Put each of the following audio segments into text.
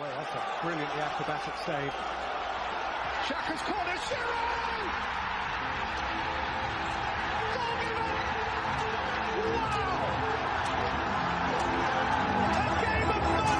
Well, that's a brilliantly acrobatic save. Xhaka's corner, Giroud! Wow,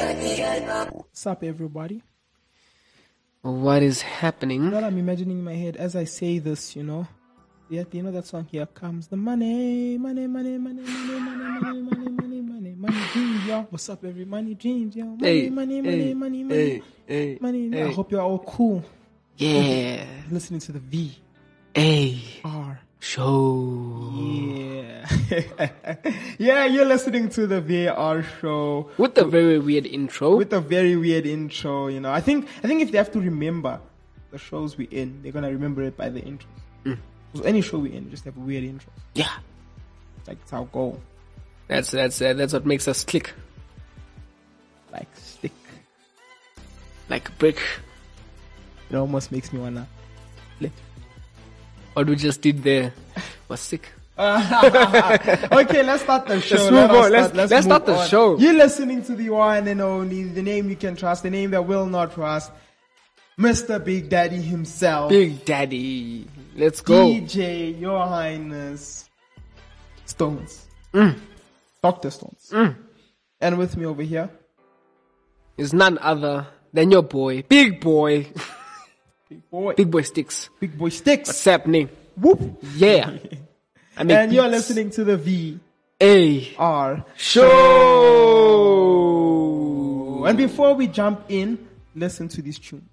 What's up, everybody? What is happening? What I'm imagining in my head as I say this, you know? Yeah, you know that song? Here comes the money, money, money, money, money, money, money, money, money, money, money, dreams, yo. What's up, every money, dreams, yo? Money, Hey, money, hey, money, money, money, hey, hey, money. I hope you're all cool. Yeah. Listening to the V A R. show. Yeah. yeah, you're listening to the VAR show With a very weird intro. with a very weird intro, you know. I think I think if they have to remember the shows we in, they're gonna remember it by the intro. Mm. Because any show we in, we just have a weird intro. yeah. Like it's our goal. That's that's uh, that's what makes us click Like stick. like brick. It almost makes me wanna flip. What we just did there was sick. okay, let's start the show. Let's Let move us on. Let's- let's start move the on. show. You're listening to the one and only, the name you can trust, the name that will not trust, Mr. Big Daddy himself. Big Daddy. Let's go. DJ, Your Highness Stones. Mm. Dr. Stones. And with me over here, Is none other than your boy, Big Boy, Big Boy, Big Boy Sticks. Big Boy Sticks. What's happening? Whoop. Yeah. I make And you're beats. listening to the V A R show. And before we jump in, listen to this tunes.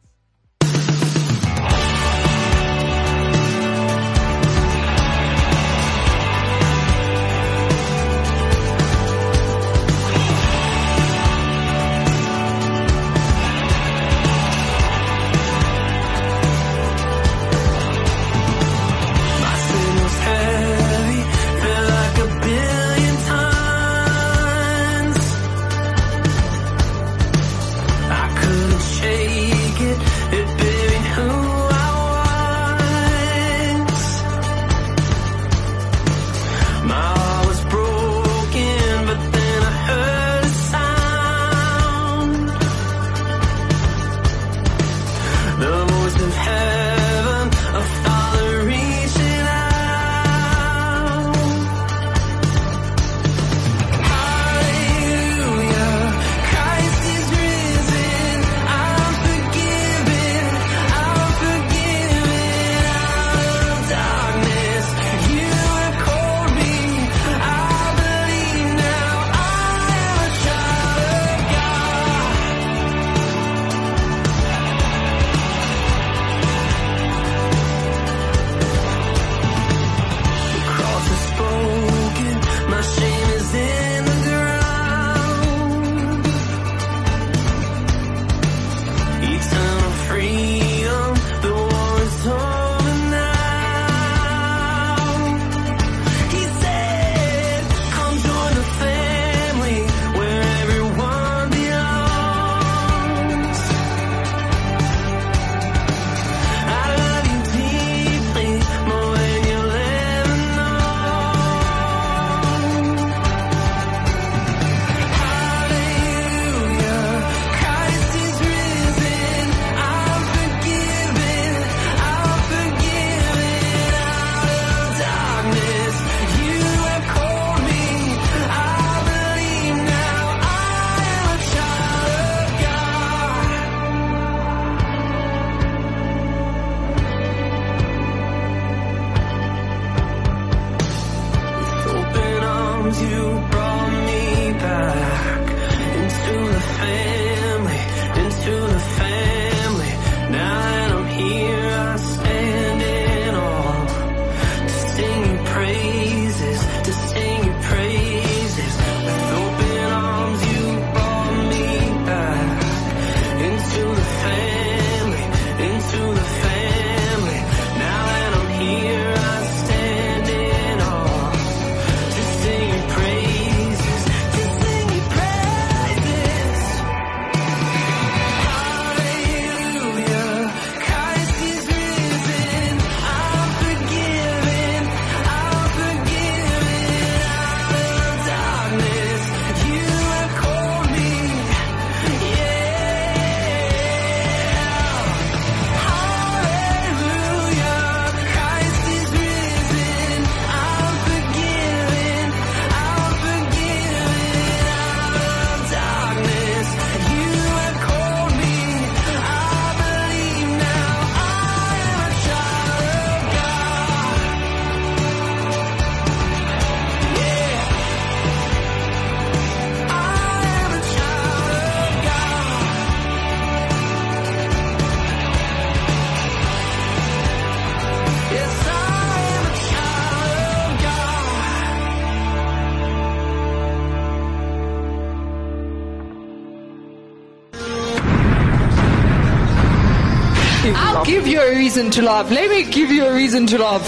A reason to laugh. Let me give you a reason to laugh.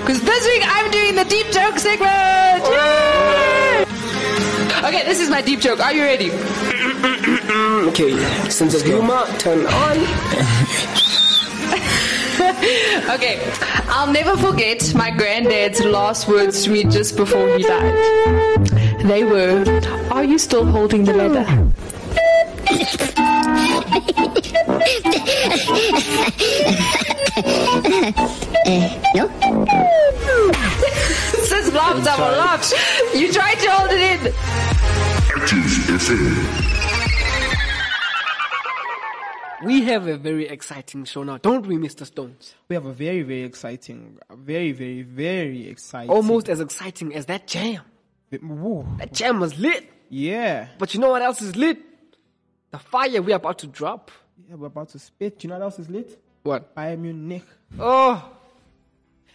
Because this week I'm doing the deep joke segment. Oh. Yay! Okay, this is my deep joke. Are you ready? Okay, sense of humor, turn on. Okay, I'll never forget my granddad's last words to me just before he died. They were, Are you still holding the leather? No? Says laugh, double laugh. You tried to hold it in. We have a very exciting show now, don't we, Mr. Stones? We have a very, very exciting, very, very, very exciting. Almost as exciting as that jam. Woo. That jam was lit. Yeah. But you know what else is lit? The fire we're about to drop. Yeah. We're about to spit. Do you know what else is lit? What? Bayern Munich. Oh,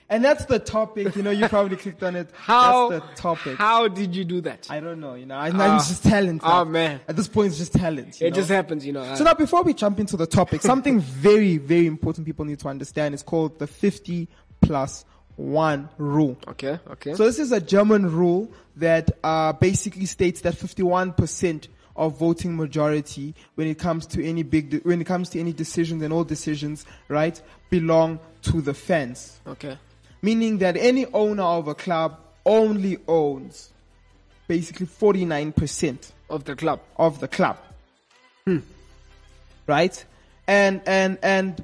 And that's the topic. You know, you probably clicked on it. how? That's the topic. How did you do that? I don't know. You know, I, I'm just talent. oh, now. man. At this point, it's just talent. you It know? just happens, you know. So now, before we jump into the topic, something very, very important people need to understand is called the 50 plus one rule. okay, okay. So this is a German rule that uh, basically states that 51% of voting majority when it comes to any big, de- when it comes to any decisions and all decisions, right, belong to the fans. okay. Meaning that any owner of a club only owns basically 49% Of the club. of the club. Hmm. Right? And, and, and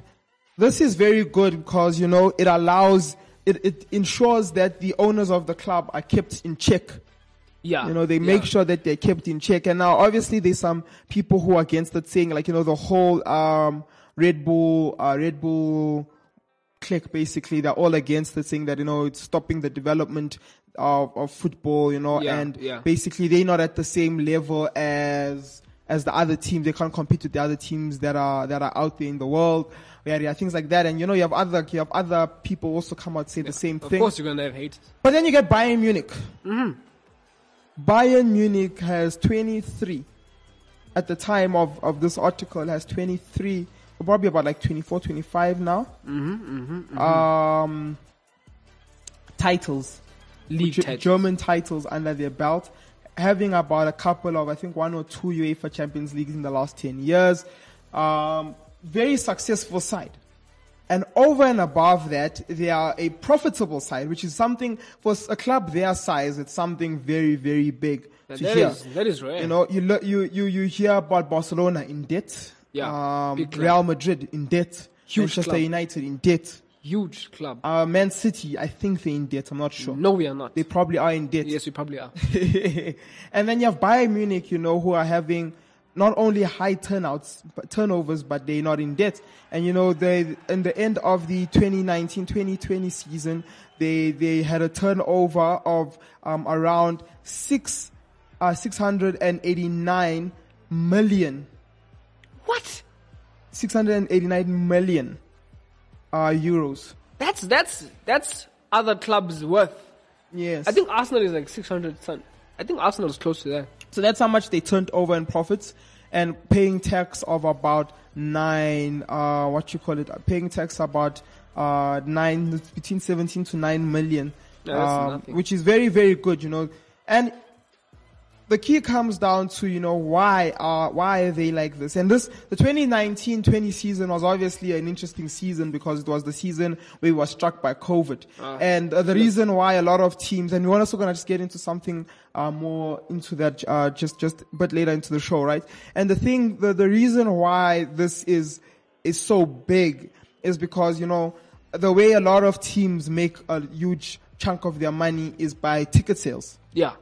this is very good because, you know, it allows, it, it ensures that the owners of the club are kept in check. Yeah. You know, they make yeah. sure that they're kept in check. And now, obviously, there's some people who are against it saying, like, you know, the whole, um, Red Bull, uh, Red Bull clique, basically, they're all against it, saying that, you know, it's stopping the development of, of football, you know, Yeah, and yeah. basically they're not at the same level as, as the other teams. They can't compete with the other teams that are, that are out there in the world. Yeah, yeah, things like that. And, you know, you have other, you have other people also come out say the same Of thing. Of course you're gonna have hate. But then you get Bayern Munich. Bayern Munich has 23. At the time of, of this article, has 23, probably about like 24, 25 now. Um, titles, League Ge- titles. German titles under their belt, having about a couple of, I think, one or two UEFA Champions Leagues in the last 10 years. Um, very successful side. And over and above that, they are a profitable side, which is something for a club their size. It's something very, very big That to hear. is- that is rare. You know, you lo- you you you hear about Barcelona in debt. Yeah, Um. Real Madrid in debt. Huge Manchester club. United in debt. Huge club. Uh, Man City, I think they're in debt. I'm not sure. no, we are not. They probably are in debt. yes, we probably are. and then you have Bayern Munich, you know, who are having not only high turnouts, but turnovers, but they're not in debt. And you know, they, in the end of the 2019-2020 season, they, they had a turnover of, um, around six, uh, 689 million, what? 689 million, uh, euros. That's that's that's other clubs' worth. Yes. I think Arsenal is like 600. I think Arsenal is close to that. So that's how much they turned over in profits and paying tax of about nine, uh, what you call it, paying tax about, uh, nine, between 17 to 9 million. Um, which is very, very good, you know. And the key comes down to, you know, why are, why are they like this? And this, the 2019-20 season was obviously an interesting season because it was the season we were struck by COVID. Ah. and uh, the reason why a lot of teams, and we're also going to just get into something, uh, more into that, uh, just, just a bit later into the show, right? And the thing, the, the reason why this is, is so big is because, you know, the way a lot of teams make a huge chunk of their money is by ticket sales. Yeah,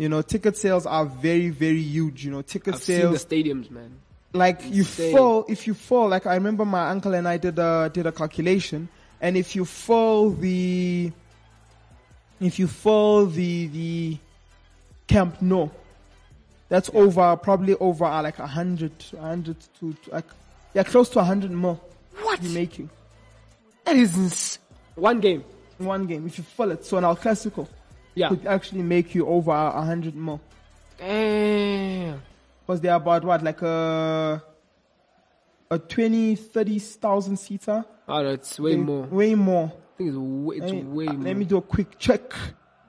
You know, ticket sales are very, very huge. You know, ticket I've seen the sales, stadiums, man. like you fall, if you fall, like I remember my uncle and I did a, did a calculation and if you fall the, if you fall the, the Camp Nou, that's over, probably over uh, like a hundred, a hundred to, to like, yeah, close to a hundred more. What? You're making That is ins- one game. one game. If you fall it, so an El Clasico Yeah. could actually make you over a hundred more. Damn. Because they're about what, like uh a 20, 30,000 seater. Oh, it's way more. Way more. think it's way, it's way uh, more. Let me do a quick check.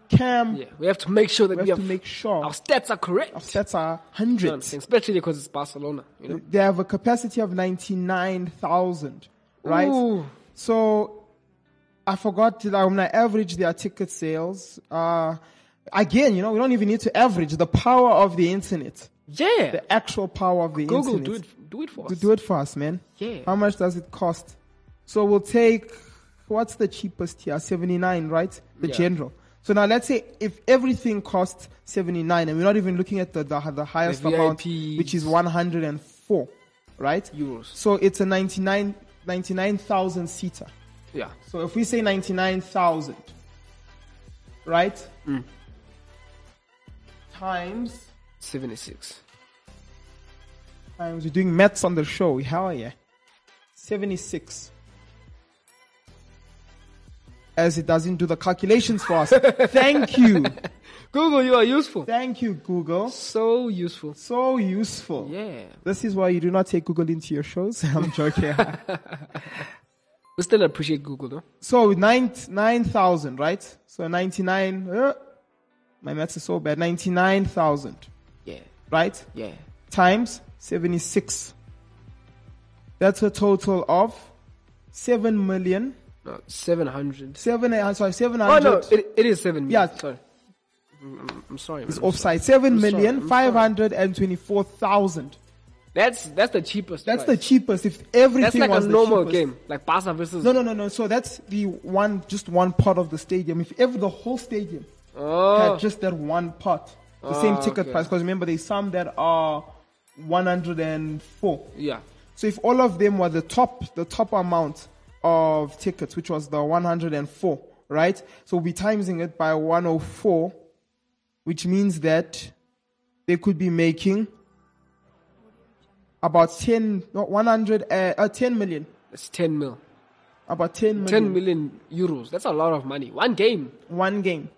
Cam, yeah, we have to make sure that we we have have to make sure our stats are correct. our stats are hundreds. Especially because it's Barcelona. You know. They have a capacity of 99,000, right? Ooh. So I forgot to, like, when I average their ticket sales, uh, again, you know, we don't even need to average the power of the internet, Yeah. the actual power of the Google, internet. do it, do it for us. do it for us, man. Yeah. How much does it cost? So we'll take, what's the cheapest here? 79, right? The Yeah. general. So now let's say if everything costs 79 and we're not even looking at the, the, the highest The amount, which is 104, right? Euros. So it's a 99 99,000 seater. Yeah. So if we say 99,000, right? Mm. Times, 76. times, we're doing maths on the show. Hell yeah. 76. As it doesn't do the calculations for us. Thank you. Google, you are useful. Thank you, Google. So useful. So useful. Yeah. This is why you do not take Google into your shows. I'm joking. We still appreciate Google, though. so nine nine thousand, right? So ninety nine. Uh, my maths is so bad. Ninety nine thousand, Yeah. right? Yeah. Times seventy six. That's a total of seven million. No, 700. Seven. uh, Sorry, seven Oh, hundred. no, it, it is 7 million. Yeah. Sorry. I'm, I'm- I'm sorry. It's man, I'm offside. Seven million five hundred and twenty four thousand. That's, that's the cheapest. That's price. the cheapest. If everything That's like a normal cheapest. game. Like Barca versus. No, no, no, no. So that's the one, just one part of the stadium. If ever the whole stadium Oh. had just that one part, the same Oh, ticket okay. price. Because remember, there's some that are 104. Yeah. So if all of them were the top, the top amount of tickets, which was the 104, right? So we're be timesing it by 104, which means that they could be making about 10, not 100, uh, uh, 10 million. That's 10 mil. About 10 million. 10 million euros. That's a lot of money. One game. One game.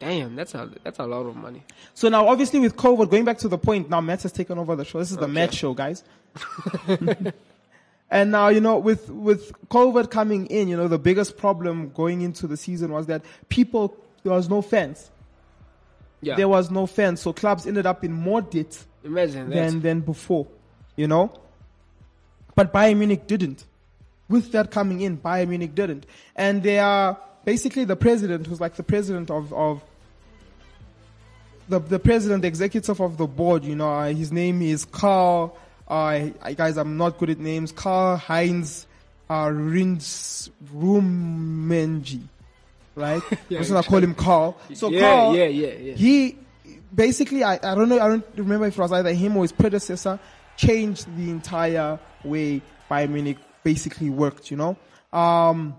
Damn, that's a that's a lot of money. So now, obviously, with COVID, going back to the point, now Matt has taken over the show. This is the Okay. Matt show, guys. and now, you know, with with COVID coming in, you know, the biggest problem going into the season was that people there was no fans. Yeah. There was no fans, so clubs ended up in more debt Imagine that. than than before. You know, but Bayern Munich didn't. With that coming in, Bayern Munich didn't, and they are basically the president, who's like the president of of the the president, the executive of the board. You know, uh, his name is Karl. Uh, I, guys, I'm not good at names. Karl Heinz uh, Rummenigge, right? Yeah, I'm just gonna call him Carl. So Yeah, Carl, yeah, yeah, yeah. he basically, I, I don't know, I don't remember if it was either him or his predecessor, changed the entire way Bayern Munich basically worked. You know, um,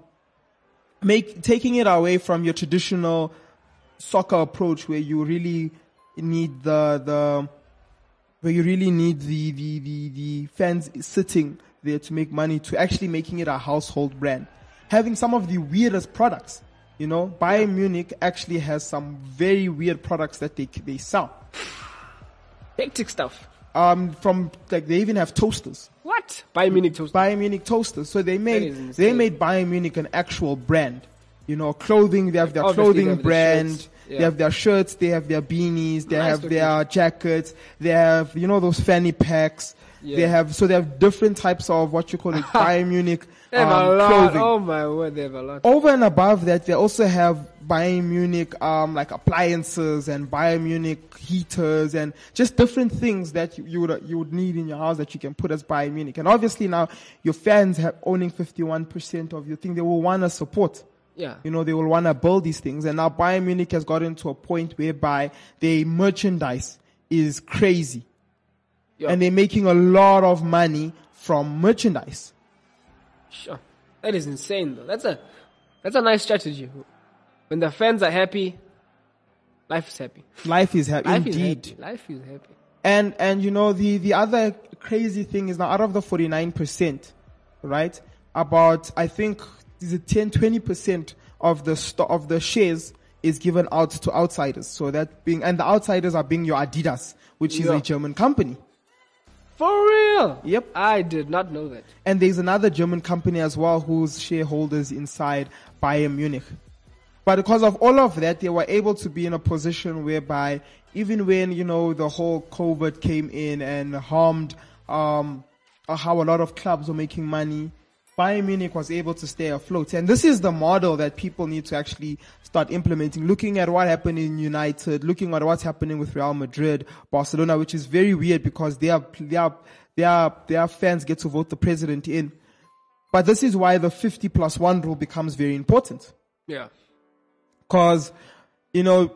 make taking it away from your traditional soccer approach where you really need the the where you really need the the the, the fans sitting there to make money to actually making it a household brand having some of the weirdest products you know bayern munich actually has some very weird products that they they sell Hectic stuff. Um from like they even have toasters What? Bayern Munich toast. Bayern Munich toasters. So they made they made Bayern Munich an actual brand. You know, clothing. They have their Obviously, they clothing have the brand. shirts. They have their shirts. They have their beanies. They Nice have looking their jackets. They have you know those fanny packs. They have so they have different types of what you call it Bayern Munich They have um, a lot. clothing. Oh my word, they have a lot. Over and above that, they also have Bayern Munich um, like appliances and Bayern Munich heaters and just different things that you, you would you would need in your house that you can put as Bayern Munich. And obviously now your fans have owning 51% of your thing. They will want to support. Yeah. You know, they will want to build these things. And now Bayern Munich has gotten to a point whereby their merchandise is crazy. Yeah. And they're making a lot of money from merchandise. Sure. That is insane though. That's a that's a nice strategy. When the fans are happy, life is happy. Life is happy. Life Indeed. is happy. Life is happy. And and you know the the other crazy thing is now out of the 49%, right? About I think is it 10 20% of the sto- of the shares is given out to outsiders. So that being and the outsiders are being your Adidas, which is Yeah. a German company. For real? Yep. I did not know that. And there's another German company as well whose shareholders inside Bayern Munich. But because of all of that, they were able to be in a position whereby even when, you know, the whole COVID came in and harmed, um, how a lot of clubs were making money, Bayern Munich was able to stay afloat. And this is the model that people need to actually start implementing, looking at what happened in United, looking at what's happening with Real Madrid, Barcelona, which is very weird because their, their, their, their fans get to vote the president in. But this is why the 50 plus one rule becomes very important. Yeah. Cause, you know,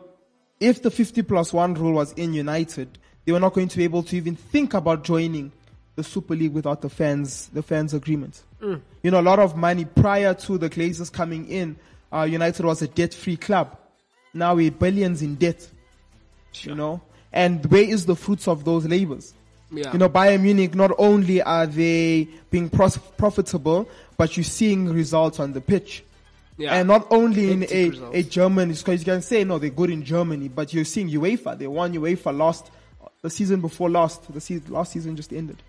if the 50 plus one rule was in United, they were not going to be able to even think about joining the Super League without the fans, the fans agreement. You know, a lot of money prior to the Glazers coming in, uh, United was a debt-free club. Now we're billions in debt. You know, and where is the fruits of those labors? Yeah. You know, Bayern Munich, not only are they being pros- profitable, but you're seeing results on the pitch. Yeah. And not only in a, results. a German, because you can say, no, they're good in Germany, but you're seeing UEFA. They won UEFA last, the season before last. The season, last season just ended.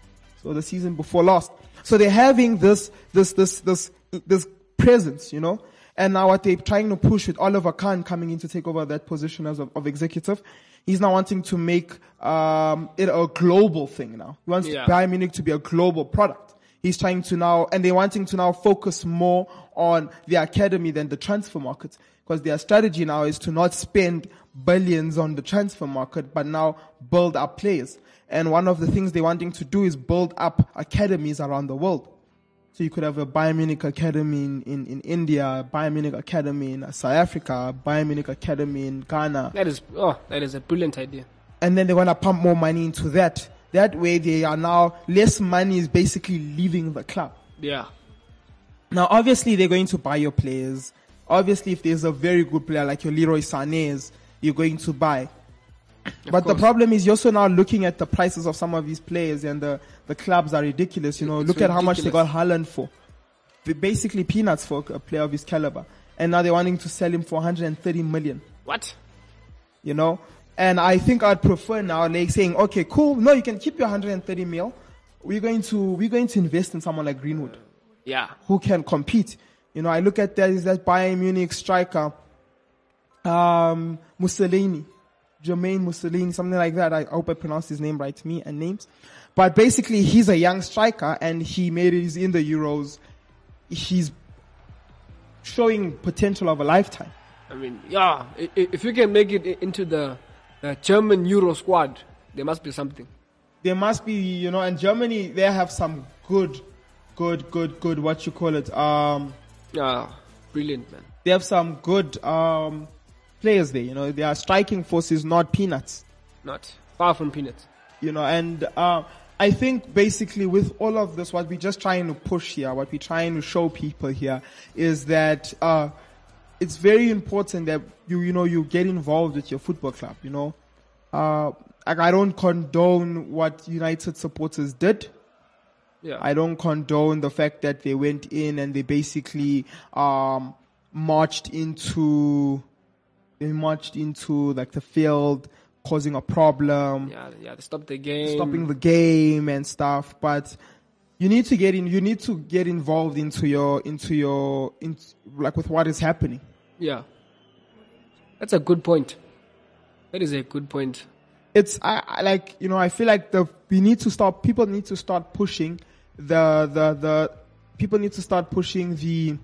So the season before last. So they're having this, this, this, this, this presence, you know? And now what they're trying to push with Oliver Kahn coming in to take over that position as of, of executive, he's now wanting to make, um, it a global thing now. He wants Yeah. Bayern Munich to be a global product. He's trying to now, and they're wanting to now focus more on the academy than the transfer market. Because their strategy now is to not spend billions on the transfer market, but now build up players. And one of the things they're wanting to do is build up academies around the world. So you could have a Bayern Munich academy in, in, in India, Bayern Munich academy in South Africa, Bayern Munich academy in Ghana That is oh, that is a brilliant idea. and then they're gonna pump more money into that. That way they are now, less money is basically leaving the club. Yeah. Now obviously they're going to buy your players. Obviously if there's a very good player like your Leroy Sané's, you're going to buy. But the problem is you're also now looking at the prices of some of these players and the, the clubs are ridiculous. You know, It's look at how much they got ridiculous. Haaland for. They're basically peanuts for a player of his caliber. And now they're wanting to sell him for 130 million What? you know. And I think I'd prefer now, like saying, okay, cool. No, you can keep your 130 mil. We're going to we're going to invest in someone like Greenwood Yeah. who can compete. You know, I look at that is that Bayern Munich striker, um, Mussolini, Jermaine Mussolini, something like that. I hope I pronounced his name right. Me and names, but basically he's a young striker and he made it. He's in the Euros. He's showing potential of a lifetime. I mean, yeah. If you can make it into the, the German Euro squad, there must be something. there must be, you know, and Germany, they have some good, good, good, good, what you call it, um, Yeah. Brilliant, man. they have some good, um, players there, you know, their striking force is not peanuts, Not far from peanuts. you know, and, uh, I think basically with all of this, what we're just trying to push here, what we're trying to show people here is that, uh, it's very important that you, you know, you get involved with your football club, you know. Uh, like I don't condone what United supporters did. Yeah. I don't condone the fact that they went in and they basically um, marched into they marched into like the field, causing a problem, yeah. Yeah. They stopped the game. stopping the game and stuff. But you need to get in. You need to get involved into your into your in like with what is happening. Yeah. That's a good point. That is a good point. it's I, I like you know I feel like the we need to start people need to start pushing the the the people need to start pushing the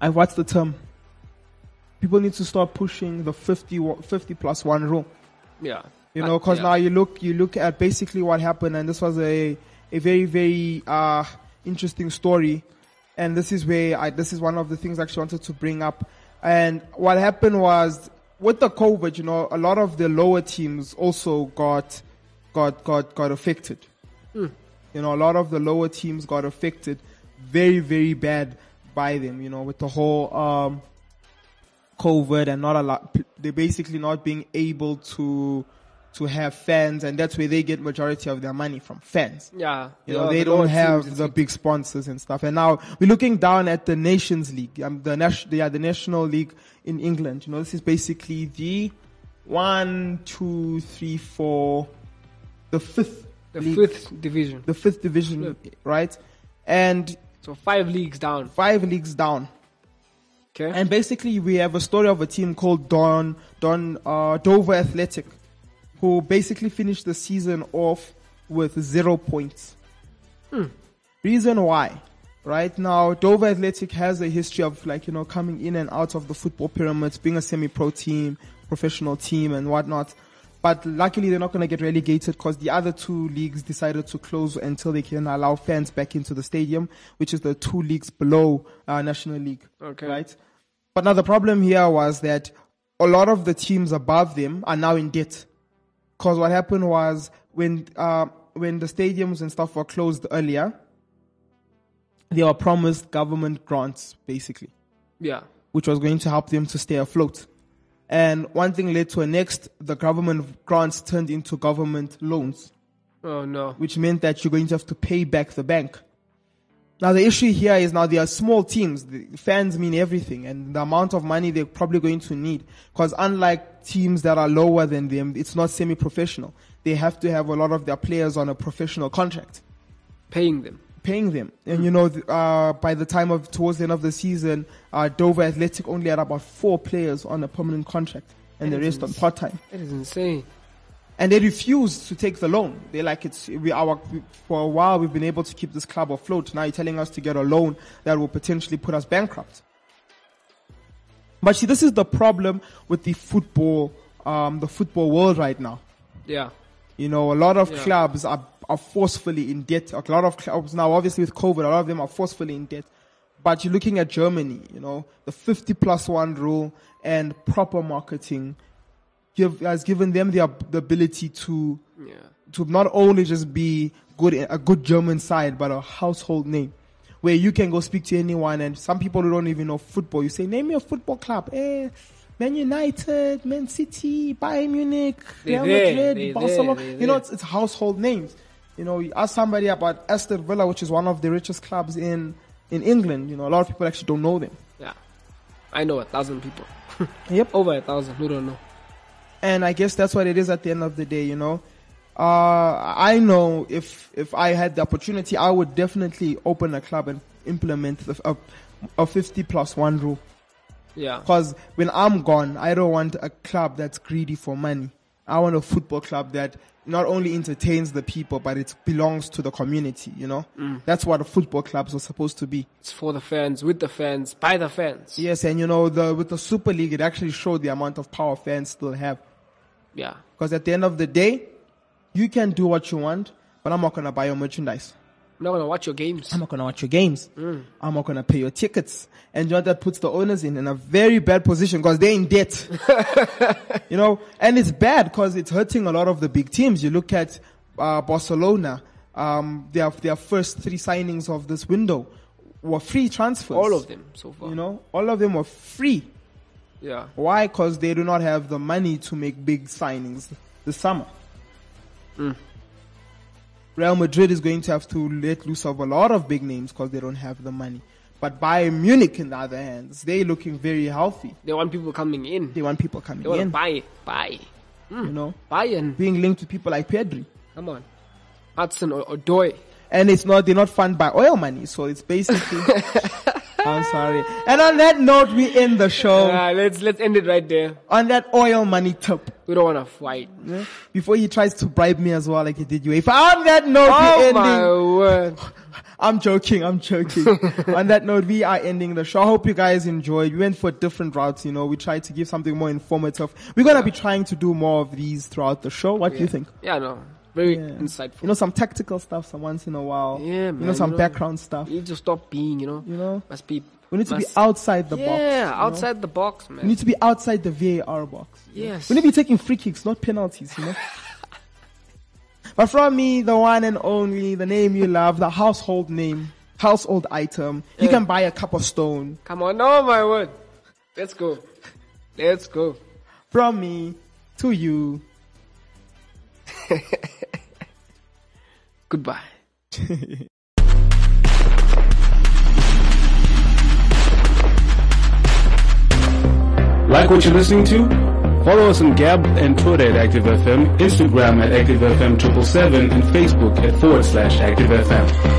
I what's the term people need to start pushing the 50 50 plus one rule. Yeah. you know because yeah. now you look you look at basically what happened and this was a a very very uh interesting story. And this is where I this is one of the things I actually wanted to bring up. And what happened was with the covid you know a lot of the lower teams also got got got got affected. You know a lot of the lower teams got affected very very bad by them you know with the whole um COVID and not a lot, they're basically not being able to, to have fans and that's where they get majority of their money from fans. Yeah. You know, Yeah, they the don't have the big sponsors and stuff. And now we're looking down at the Nations League, um, the national, yeah, the National League in England. You know, this is basically the one, two, three, four, the fifth The league, fifth division. the fifth division, right? And So five leagues down. five leagues down. Okay. And basically, we have a story of a team called Don Don uh, Dover Athletic, who basically finished the season off with zero points. Reason why? Right now, Dover Athletic has a history of like, you know, coming in and out of the football pyramids, being a semi-pro team, professional team and whatnot. But luckily they're not going to get relegated because the other two leagues decided to close until they can allow fans back into the stadium, which is the two leagues below uh, National League. Okay. Right? But now the problem here was that a lot of the teams above them are now in debt. Cause what happened was when, uh, when the stadiums and stuff were closed earlier, they were promised government grants, basically, yeah. which was going to help them to stay afloat. And one thing led to a next, the government grants turned into government loans, Oh no. which meant that you're going to have to pay back the bank. Now the issue here is now they are small teams. The fans mean everything and the amount of money they're probably going to need. Cause unlike teams that are lower than them, it's not semi-professional. They have to have a lot of their players on a professional contract Paying them. Paying them. And you know, th- uh, by the time of towards the end of the season, uh, Dover Athletic only had about four players on a permanent contract, and the rest on part time. That is insane. And they refused to take the loan. They like it's we our for a while we've been able to keep this club afloat. Now you're telling us to get a loan that will potentially put us bankrupt. But see, this is the problem with the football, um, the football world right now. Yeah. You know, a lot of Yeah. clubs are, are forcefully in debt. A lot of clubs now, obviously with COVID, a lot of them are forcefully in debt. But you're looking at Germany, you know, the 50 plus one rule and proper marketing give, has given them the, the ability to, Yeah. to not only just be good, a good German side, but a household name. Where you can go speak to anyone and some people who don't even know football, you say, name me a football club. Eh, Man United, Man City, Bayern Munich, Real Madrid, Barcelona. you know, it's, it's household names. You know, you ask somebody about Aston Villa, which is one of the richest clubs in, in England. You know, a lot of people actually don't know them. Yeah. I know a thousand people. Yep. Over a thousand who don't know. And I guess that's what it is at the end of the day, you know. Uh, I know if, if I had the opportunity, I would definitely open a club and implement the, a, a 50 plus one rule. Yeah. Cause when I'm gone, I don't want a club that's greedy for money. I want a football club that not only entertains the people, but it belongs to the community, you know? Mm. That's what a football clubs are supposed to be. It's for the fans, with the fans, by the fans. Yes, and you know, the, with the Super League, it actually showed the amount of power fans still have. Yeah. Because at the end of the day, you can do what you want, but I'm not gonna buy your merchandise. I'm not gonna watch your games. I'm not gonna watch your games. I'm not gonna pay your tickets. And you know that puts the owners in in a very bad position because they're in debt. you know, and it's bad because it's hurting a lot of the big teams. You look at uh, Barcelona. Um, their their first three signings of this window were free transfers. All of them so far. You know, all of them were free. Yeah. Why? Because they do not have the money to make big signings this summer. Real Madrid is going to have to let loose of a lot of big names because they don't have the money. But Bayern Munich, in the other hands, they're looking very healthy. They want people coming in. They want people coming They want to in, buy, buy, hmm. you know, buy and being linked to people like Pedri. come on. Hudson or Odoi. And it's not, they're not funded by oil money. So it's basically, I'm sorry. And on that note, we end the show Uh, let's let's end it right there. on that oil money tip. We don't want to fight. Yeah? Before he tries to bribe me as well, like he did you. If on that note, Oh we're my word! I'm joking. I'm joking. on that note, we are ending the show. I hope you guys enjoyed. We went for different routes. You know, we tried to give something more informative. We're gonna be trying to do more of these throughout the show. What do you think? Yeah, no, very Yeah. insightful. You know, some tactical stuff. Some once in a while. Yeah, man. You know, some you know. background stuff. you need to stop being, you know, You know, must be. we need to be outside the yeah, box. know? outside the box, man. We need to be outside the VAR box. Yes. We need to be taking free kicks, not penalties, you know. but from me, the one and only, the name you love, the household name, household item. You can buy a cup of stone. Come on, no, my word. Let's go. Let's go. From me to you. Goodbye. Like what you're listening to? Follow us on Gab and Twitter at ActiveFM, Instagram at ActiveFM777, and Facebook at forward slash ActiveFM.